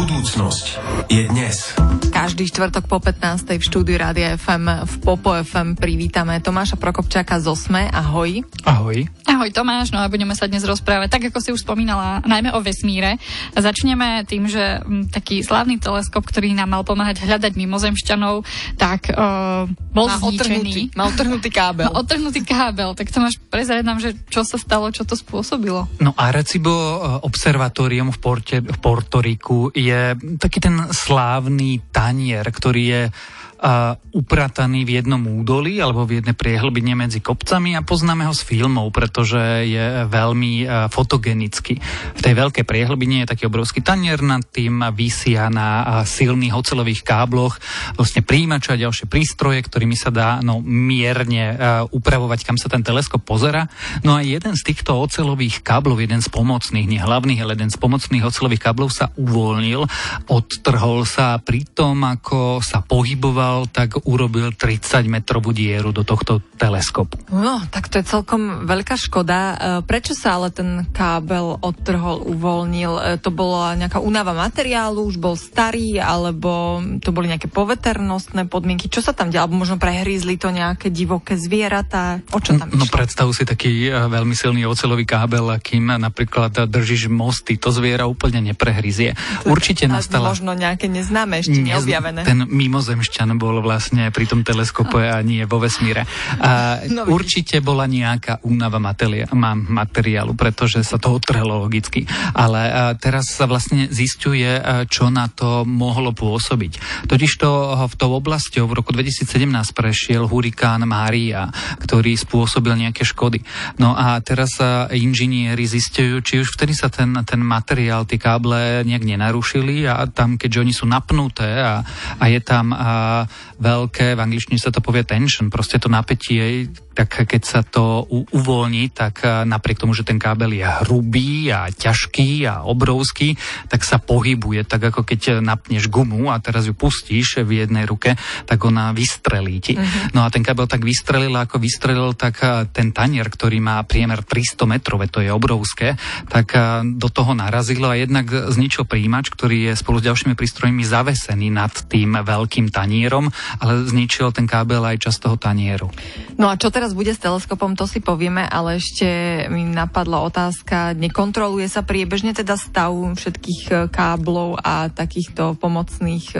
Budúcnosť je dnes. Každý štvrtok po 15. v štúdiu Rádia FM v Popo FM privítame Tomáša Prokopčáka z Osme. Ahoj. Ahoj. Ahoj Tomáš, no a budeme sa dnes rozprávať, tak ako si už spomínala, najmä o vesmíre. Začneme tým, že m, taký slávny teleskop, ktorý nám mal pomáhať hľadať mimozemšťanov, tak uh, bol Má zničený. Má otrhnutý kábel. Má otrhnutý kábel, tak Tomáš, prezrať nám, že čo sa stalo, čo to spôsobilo. No Arecibo eh, observatórium v, Porte, v Portoriku je taký ten slávny tanier, ktorý je uh, uprataný v jednom údolí alebo v jednej priehlbine medzi kopcami a poznáme ho z filmov, pretože je veľmi uh, fotogenický. V tej veľkej priehlbine je taký obrovský tanier, nad tým vysia na uh, silných ocelových kábloch vlastne príjimače a ďalšie prístroje, ktorými sa dá no, mierne uh, upravovať, kam sa ten teleskop pozera. No a jeden z týchto ocelových káblov, jeden z pomocných, nie hlavných, ale jeden z pomocných ocelových káblov sa uvoľnil, odtrhol sa a pri tom, ako sa pohyboval, tak urobil 30 metrovú dieru do tohto teleskopu. No, tak to je celkom veľká škoda. E, Prečo sa ale ten kábel odtrhol, uvoľnil? E, To bola nejaká únava materiálu, už bol starý, alebo to boli nejaké poveternostné podmienky? Čo sa tam dialo? Alebo možno prehrízli to nejaké divoké zvieratá? O čo tam No išlo? predstav si taký eh, veľmi silný ocelový kábel, akým napríklad držíš mosty, to zviera úplne neprehryzie. Určite nastala... Možno nejaké neznáme, ešte neobjavené. Ten mimozemšťan bol vlastne pri tom teleskope a nie vo vesmíre. A No určite bola nejaká únava materia- ma- materiálu, pretože sa to otrhlo logicky. Ale a, teraz sa vlastne zistuje, a, čo na to mohlo pôsobiť. Totižto a, v tou oblasťou v roku 2017 prešiel hurikán Mária, ktorý spôsobil nejaké škody. No a teraz inžinieri zistujú, či už vtedy sa ten, ten materiál, tie káble nejak nenarušili a tam, keďže oni sú napnuté a, a je tam a, veľké, v angličtine sa to povie tension, proste to napätie, tak keď sa to uvoľní, tak a, napriek tomu, že ten kábel je hrubý a ťažký a obrovský, tak sa pohybuje, tak ako keď napneš gumu a teraz ju pustíš v jednej ruke, tak ona vystrelí ti. No a ten kábel tak vystrelil, ako vystrelil, tak a, ten tanier, ktorý má priemer 300 metrov, to je obrovské, tak do toho narazilo a jednak zničil príjimač, ktorý je spolu s ďalšími prístrojmi zavesený nad tým veľkým tanierom, ale zničil ten kábel aj časť toho tanieru. No a čo teraz bude s teleskopom, to si povieme, ale ešte mi napadla otázka, nekontroluje sa priebežne teda stav všetkých e, káblov a takýchto pomocných e,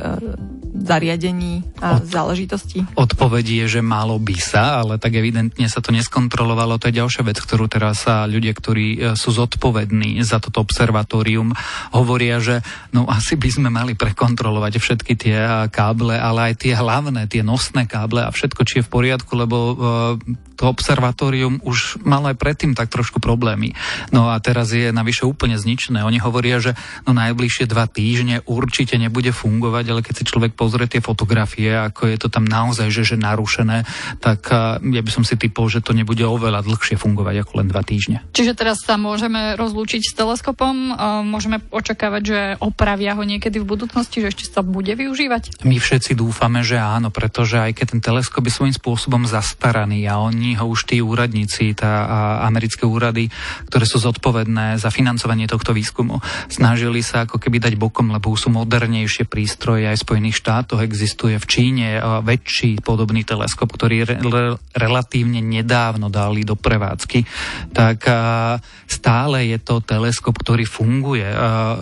zariadení a Od- záležitostí? Odpoveď je, že malo by sa, ale tak evidentne sa to neskontrolovalo. To je ďalšia vec, ktorú teraz sa ľudia, ktorí e, sú zodpovední za toto observatórium, hovoria, že no asi by sme mali prekontrolovať všetky tie káble, ale aj tie hlavné, tie nosné káble a všetko, či je v poriadku, lebo to observatórium už malo aj predtým tak trošku problémy. No a teraz je navyše úplne zničené. Oni hovoria, že no najbližšie dva týždne určite nebude fungovať, ale keď si človek pozrie tie fotografie, ako je to tam naozaj že, že narušené, tak ja by som si typol, že to nebude oveľa dlhšie fungovať ako len dva týždne. Čiže teraz sa môžeme rozlúčiť s teleskopom, môžeme očakávať, že opravia ho niekedy v budúcnosti, že ešte sa bude využívať. My všetci dúfame, že áno, pretože aj keď ten teleskop je svojím spôsobom zastaraný a oni ho už tí úradníci, tá americké úrady, ktoré sú zodpovedné za financovanie tohto výskumu, snažili sa ako keby dať bokom, lebo sú modernejšie prístroje aj v Spojených štátoch, existuje v Číne väčší podobný teleskop, ktorý re, re, relatívne nedávno dali do prevádzky, tak stále je to teleskop, ktorý funguje,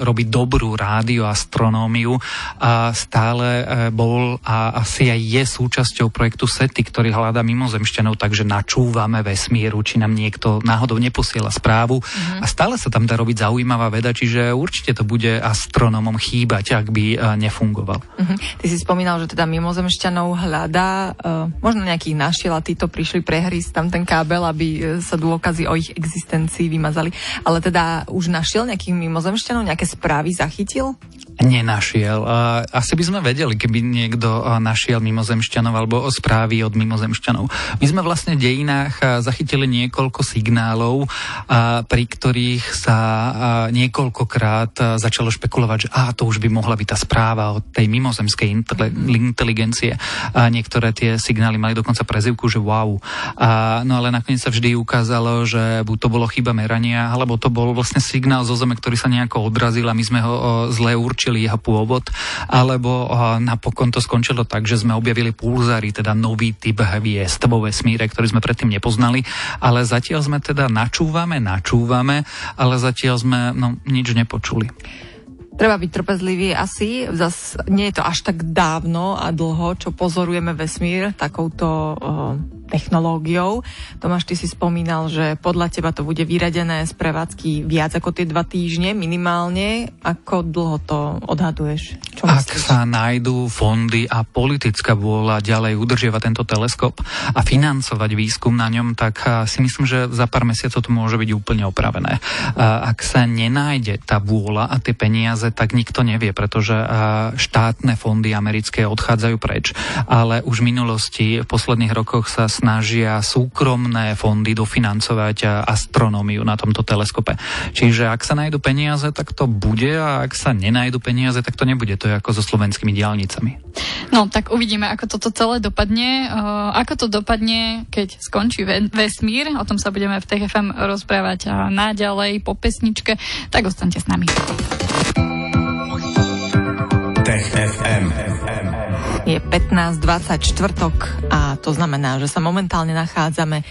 robí dobrú rádioastronómiu a stále e, bol a asi aj je súčasťou projektu SETI, ktorý hľadá mimozemšťanov, takže načúvame vesmíru, či nám niekto náhodou neposiela správu a stále sa tam dá robiť zaujímavá veda, čiže určite to bude astronomom chýbať, ak by e, nefungoval. Mhm. Ty si spomínal, že teda mimozemšťanov hľadá, uh, možno nejakých našiel a títo prišli prehrísť tam ten kábel, aby e, sa dôkazy o ich existencii vymazali. Ale teda už našiel nejakých mimozemšťanov, nejaké správy zachytil? Nenašiel. Asi by sme vedeli, keby niekto našiel mimozemšťanov alebo správy od mimozemšťanov. My sme vlastne v dejinách zachytili niekoľko signálov, pri ktorých sa niekoľkokrát začalo špekulovať, že á, to už by mohla byť tá správa od tej mimozemskej inteligencie. Niektoré tie signály mali dokonca prezivku, že wow. No ale nakoniec sa vždy ukázalo, že buď to bolo chyba merania, alebo to bol vlastne signál zo Zeme, ktorý sa nejako odrazil a my sme ho zle určili určili jeho pôvod, alebo napokon to skončilo tak, že sme objavili pulzári, teda nový typ hviezd vo vesmíre, ktorý sme predtým nepoznali, ale zatiaľ sme teda načúvame, načúvame, ale zatiaľ sme no, nič nepočuli. Treba byť trpezlivý asi, zas nie je to až tak dávno a dlho, čo pozorujeme vesmír takouto uh, technológiou. Tomáš, ty si spomínal, že podľa teba to bude vyradené z prevádzky viac ako tie dva týždne minimálne. Ako dlho to odhaduješ? Čo Ak myslíš? sa nájdú fondy a politická vôľa ďalej udržiavať tento teleskop a financovať výskum na ňom, tak si myslím, že za pár mesiacov to môže byť úplne opravené. Ak sa nenájde tá vôľa a tie peniaze, tak nikto nevie, pretože štátne fondy americké odchádzajú preč. Ale už v minulosti, v posledných rokoch sa snažia súkromné fondy dofinancovať astronómiu na tomto teleskope. Čiže ak sa nájdu peniaze, tak to bude a ak sa nenajdu peniaze, tak to nebude. To je ako so slovenskými diálnicami. No, tak uvidíme, ako toto celé dopadne. Uh, ako to dopadne, keď skončí vesmír, o tom sa budeme v TFM rozprávať a naďalej po pesničke, tak ostaňte s nami. FM. Je 15.20 čtvrtok a to znamená, že sa momentálne nachádzame e,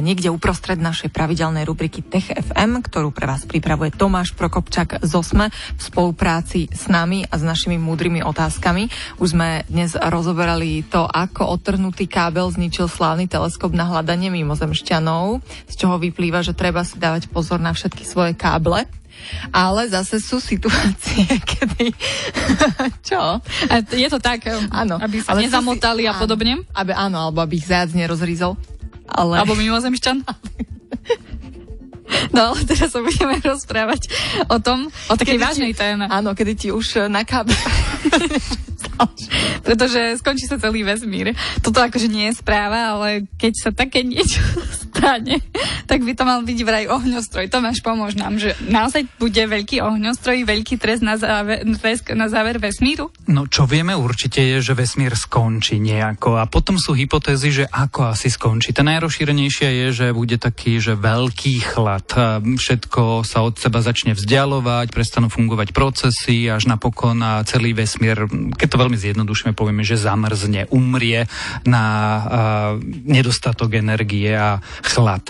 niekde uprostred našej pravidelnej rubriky Tech FM, ktorú pre vás pripravuje Tomáš Prokopčak z OSME v spolupráci s nami a s našimi múdrymi otázkami. Už sme dnes rozoberali to, ako odtrhnutý kábel zničil slávny teleskop na hľadanie mimozemšťanov, z čoho vyplýva, že treba si dávať pozor na všetky svoje káble ale zase sú situácie, kedy... Čo? A je to tak, áno, aby sa ale nezamotali si... a podobne? Aby, áno, alebo aby ich zajac nerozrizol. Ale... Alebo mimozemšťan. No ale teraz sa budeme rozprávať o tom, o takej kedy vážnej ti, téme. Áno, kedy ti už na kábe Pretože skončí sa celý vesmír. Toto akože nie je správa, ale keď sa také niečo stane, tak by to mal byť vraj ohňostroj. Tomáš, pomôž nám, že naozaj bude veľký ohňostroj, veľký trest na záver, na záver vesmíru? No, čo vieme určite je, že vesmír skončí nejako. A potom sú hypotézy, že ako asi skončí. Tá najrozšírenejšia je, že bude taký, že veľký chlad. Všetko sa od seba začne vzdialovať, prestanú fungovať procesy, až napokon celý vesmír, keď to veľmi zjednodušíme, povieme, že zamrzne, umrie na uh, nedostatok energie a chlad.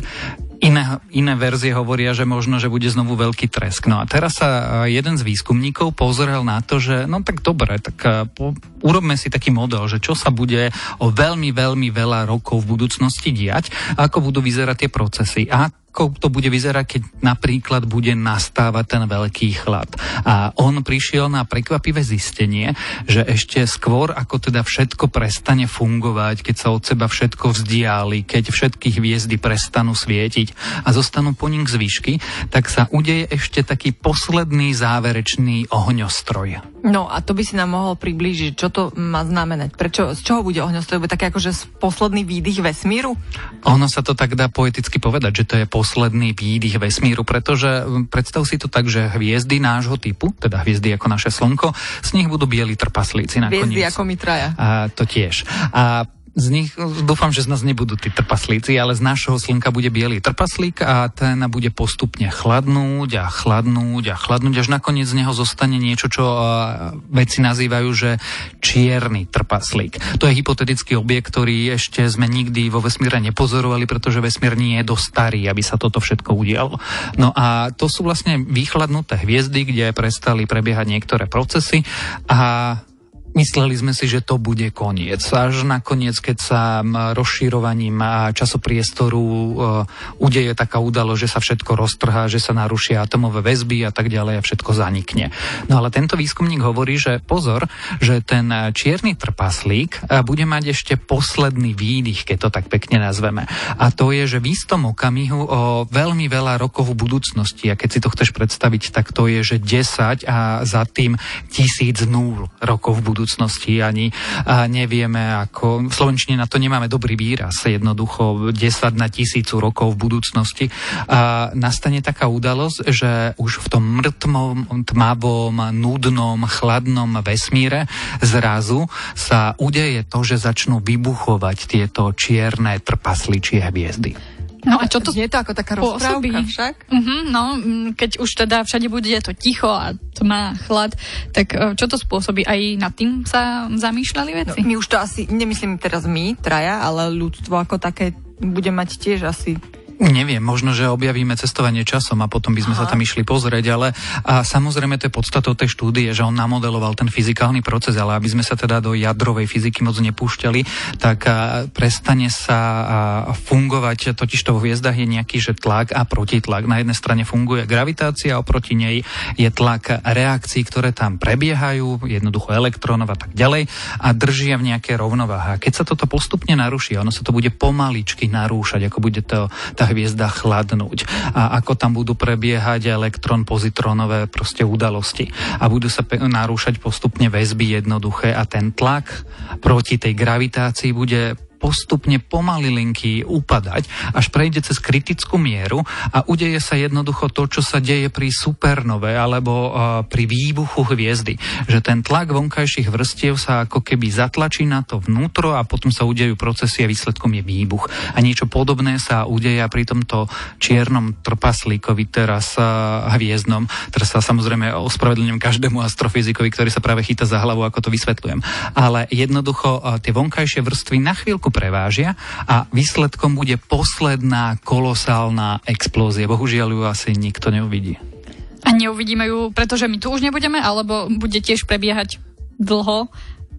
Iné, iné verzie hovoria, že možno, že bude znovu veľký tresk. No a teraz sa jeden z výskumníkov pozrel na to, že no tak dobre, tak po, urobme si taký model, že čo sa bude o veľmi, veľmi veľa rokov v budúcnosti diať, ako budú vyzerať tie procesy a ako to bude vyzerať, keď napríklad bude nastávať ten veľký chlad. A on prišiel na prekvapivé zistenie, že ešte skôr, ako teda všetko prestane fungovať, keď sa od seba všetko vzdiali, keď všetky hviezdy prestanú svietiť a zostanú po nich zvyšky, tak sa udeje ešte taký posledný záverečný ohňostroj. No a to by si nám mohol priblížiť, čo to má znamenať? Prečo, z čoho bude ohňostroj? Bude také akože posledný výdych vesmíru? Ono sa to tak dá poeticky povedať, že to je posledný výdych vesmíru, pretože predstav si to tak, že hviezdy nášho typu, teda hviezdy ako naše Slnko, z nich budú bieli trpaslíci nakoniec. Hviezdy ako my traja. A, to tiež. A z nich, dúfam, že z nás nebudú tí trpaslíci, ale z nášho slnka bude biely trpaslík a ten bude postupne chladnúť a chladnúť a chladnúť, až nakoniec z neho zostane niečo, čo vedci nazývajú, že čierny trpaslík. To je hypotetický objekt, ktorý ešte sme nikdy vo vesmíre nepozorovali, pretože vesmír nie je dosť starý, aby sa toto všetko udialo. No a to sú vlastne vychladnuté hviezdy, kde prestali prebiehať niektoré procesy a Mysleli sme si, že to bude koniec. Až nakoniec, keď sa rozširovaním časopriestoru e, udeje taká udalo, že sa všetko roztrhá, že sa narušia atomové väzby a tak ďalej a všetko zanikne. No ale tento výskumník hovorí, že pozor, že ten čierny trpaslík e, bude mať ešte posledný výdych, keď to tak pekne nazveme. A to je, že v istom okamihu o veľmi veľa rokov v budúcnosti, a keď si to chceš predstaviť, tak to je, že 10 a za tým tisíc nul rokov v budúcnosti budúcnosti ani nevieme ako, v Slovenčine na to nemáme dobrý výraz, jednoducho 10 na tisícu rokov v budúcnosti a nastane taká udalosť, že už v tom mŕtvom, tmavom, nudnom, chladnom vesmíre zrazu sa udeje to, že začnú vybuchovať tieto čierne trpasličie hviezdy. No a čo to je to ako taká rozprávka však? Uh-huh, no, keď už teda všade bude to ticho a tma, chlad, tak e, čo to spôsobí? Aj nad tým sa zamýšľali veci? No, my už to asi, nemyslím teraz my, traja, ale ľudstvo ako také bude mať tiež asi Neviem, možno, že objavíme cestovanie časom a potom by sme Aha. sa tam išli pozrieť, ale a samozrejme to je podstatou tej štúdie, že on namodeloval ten fyzikálny proces, ale aby sme sa teda do jadrovej fyziky moc nepúšťali, tak a, prestane sa a, fungovať, totiž to v hviezdach je nejaký že tlak a protitlak. Na jednej strane funguje gravitácia, oproti nej je tlak reakcií, ktoré tam prebiehajú, jednoducho elektrónov a tak ďalej a držia v nejaké rovnováhe. Keď sa toto postupne naruší, ono sa to bude pomaličky narúšať, ako bude to tá hviezda chladnúť. A ako tam budú prebiehať elektron pozitronové proste udalosti. A budú sa pe- narúšať postupne väzby jednoduché a ten tlak proti tej gravitácii bude postupne pomalilinky upadať, až prejde cez kritickú mieru a udeje sa jednoducho to, čo sa deje pri supernove alebo uh, pri výbuchu hviezdy. Že ten tlak vonkajších vrstiev sa ako keby zatlačí na to vnútro a potom sa udejú procesy a výsledkom je výbuch. A niečo podobné sa udeje pri tomto čiernom trpaslíkovi teraz uh, hviezdnom. Teraz sa samozrejme ospravedlňujem každému astrofyzikovi, ktorý sa práve chyta za hlavu, ako to vysvetľujem. Ale jednoducho uh, tie vonkajšie vrstvy na chvíľku prevážia a výsledkom bude posledná kolosálna explózia. Bohužiaľ ju asi nikto neuvidí. A neuvidíme ju, pretože my tu už nebudeme, alebo bude tiež prebiehať dlho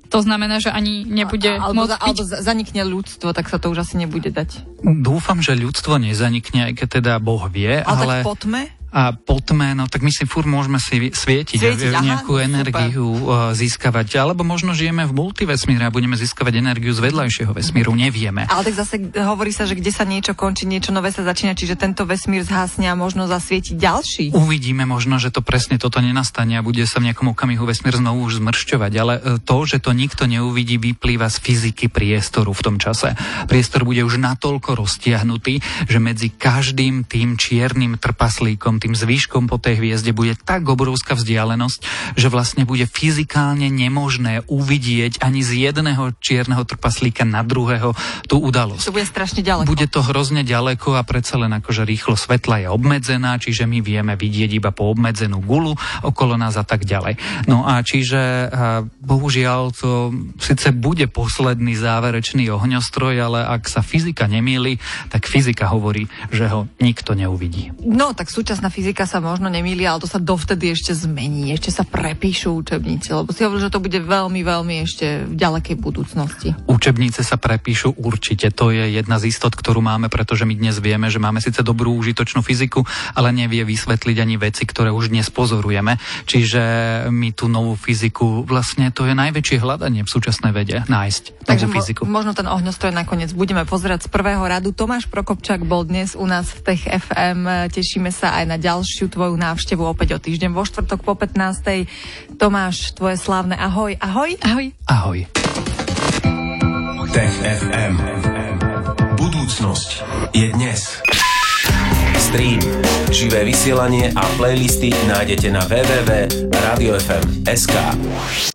to znamená, že ani nebude a, alebo, môcť alebo zanikne ľudstvo, tak sa to už asi nebude dať. Dúfam, že ľudstvo nezanikne, aj keď teda Boh vie, ale... Ale tak po tme? A po tme, no tak my si fur môžeme si svietiť, svietiť a nejakú aha, energiu super. E, získavať. Alebo možno žijeme v multivesmíre a budeme získavať energiu z vedľajšieho vesmíru, nevieme. Ale tak zase hovorí sa, že kde sa niečo končí, niečo nové sa začína, čiže tento vesmír zhasne a možno zasvietiť ďalší. Uvidíme možno, že to presne toto nenastane a bude sa v nejakom okamihu vesmír znovu už zmršťovať, ale e, to, že to nikto neuvidí, vyplýva z fyziky priestoru v tom čase. Priestor bude už natoľko roztiahnutý, že medzi každým tým čiernym trpaslíkom, tým zvýškom po tej hviezde bude tak obrovská vzdialenosť, že vlastne bude fyzikálne nemožné uvidieť ani z jedného čierneho trpaslíka na druhého tú udalosť. To bude strašne ďaleko. Bude to hrozne ďaleko a predsa len akože rýchlo svetla je obmedzená, čiže my vieme vidieť iba po obmedzenú gulu okolo nás a tak ďalej. No a čiže bohužiaľ to síce bude posledný záverečný ohňostroj, ale ak sa fyzika nemýli, tak fyzika hovorí, že ho nikto neuvidí. No tak súčasná fyzika sa možno nemýli, ale to sa dovtedy ešte zmení, ešte sa prepíšu učebnice, lebo si hovoril, že to bude veľmi, veľmi ešte v ďalekej budúcnosti. Učebnice sa prepíšu určite, to je jedna z istot, ktorú máme, pretože my dnes vieme, že máme síce dobrú užitočnú fyziku, ale nevie vysvetliť ani veci, ktoré už dnes pozorujeme. Čiže my tú novú fyziku, vlastne to je najväčšie hľadanie v súčasnej vede, nájsť Takže novú fyziku. Mo- možno ten ohňostroj nakoniec budeme pozerať z prvého radu. Tomáš Prokopčák bol dnes u nás v Tech FM. Tešíme sa aj na ďalšiu tvoju návštevu opäť o týždeň vo štvrtok po 15. Tomáš, tvoje slávne ahoj. Ahoj. Ahoj. Ahoj. Tech FM. Budúcnosť je dnes. Stream, živé vysielanie a playlisty nájdete na www.radiofm.sk.